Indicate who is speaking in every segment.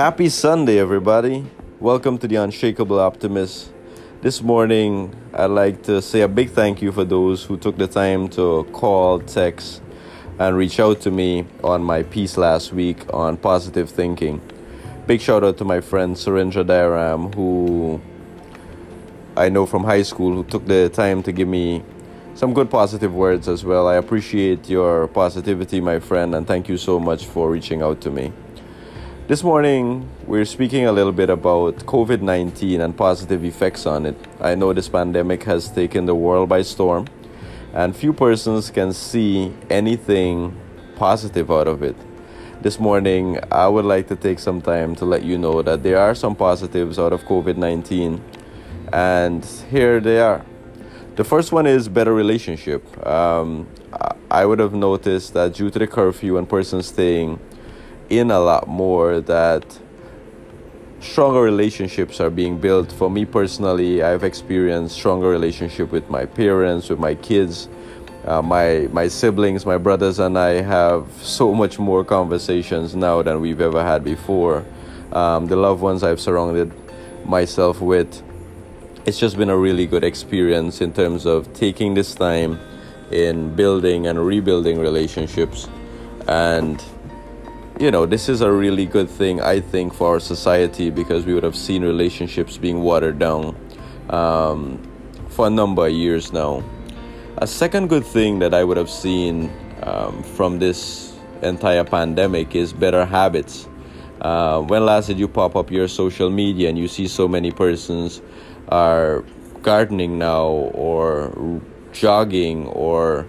Speaker 1: Happy Sunday, everybody. Welcome to the Unshakable Optimist. This morning, I'd like to say a big thank you for those who took the time to call, text, and reach out to me on my piece last week on positive thinking. Big shout out to my friend Surendra Dairam, who I know from high school, who took the time to give me some good positive words as well. I appreciate your positivity, my friend, and thank you so much for reaching out to me. This morning, we're speaking a little bit about COVID 19 and positive effects on it. I know this pandemic has taken the world by storm, and few persons can see anything positive out of it. This morning, I would like to take some time to let you know that there are some positives out of COVID 19, and here they are. The first one is better relationship. Um, I would have noticed that due to the curfew and persons staying in a lot more that stronger relationships are being built. For me personally i've experienced stronger relationship with my parents with my kids. Uh, my my siblings my brothers and i have so much more conversations now than we've ever had before. Um, the loved ones i've surrounded myself with it's just been a really good experience in terms of taking this time in building and rebuilding relationships. And you know, this is a really good thing, I think, for our society because we would have seen relationships being watered down um, for a number of years now. A second good thing that I would have seen um, from this entire pandemic is better habits. Uh, when last did you pop up your social media and you see so many persons are gardening now or jogging or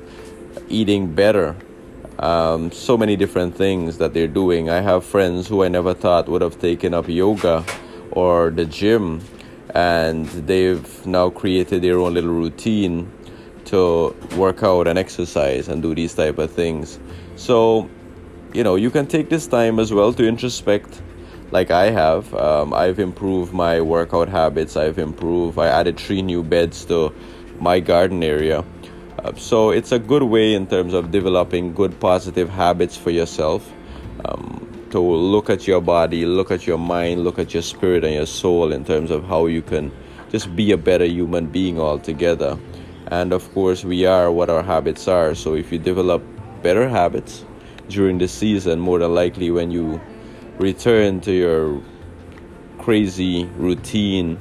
Speaker 1: eating better? Um, so many different things that they're doing. I have friends who I never thought would have taken up yoga or the gym, and they've now created their own little routine to work out and exercise and do these type of things. So, you know, you can take this time as well to introspect like I have. Um, I've improved my workout habits. I've improved. I added three new beds to my garden area. Uh, so it's a good way in terms of developing good positive habits for yourself. Um, to look at your body, look at your mind, look at your spirit and your soul in terms of how you can just be a better human being altogether. And of course, we are what our habits are. So if you develop better habits during the season, more than likely when you return to your crazy routine,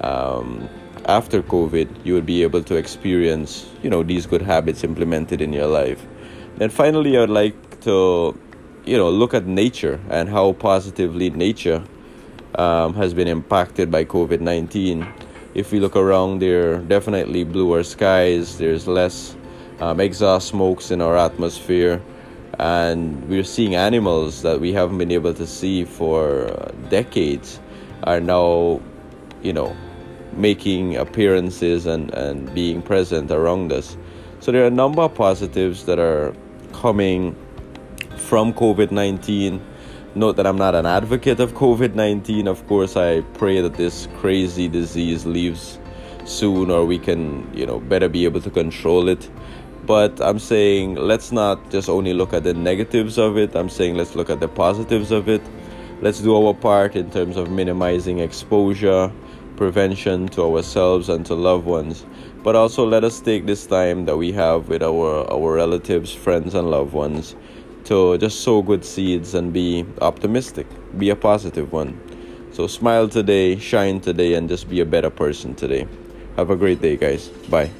Speaker 1: um, after COVID, you would be able to experience, you know, these good habits implemented in your life. And finally, I would like to, you know, look at nature and how positively nature um, has been impacted by COVID 19. If we look around, there are definitely bluer skies, there's less um, exhaust smokes in our atmosphere, and we're seeing animals that we haven't been able to see for decades are now, you know, making appearances and, and being present around us. So there are a number of positives that are coming from COVID 19. Note that I'm not an advocate of COVID 19. Of course, I pray that this crazy disease leaves soon or we can, you know, better be able to control it. But I'm saying let's not just only look at the negatives of it. I'm saying let's look at the positives of it. Let's do our part in terms of minimizing exposure, prevention to ourselves and to loved ones. But also let us take this time that we have with our, our relatives, friends, and loved ones to just sow good seeds and be optimistic, be a positive one. So smile today, shine today, and just be a better person today. Have a great day, guys. Bye.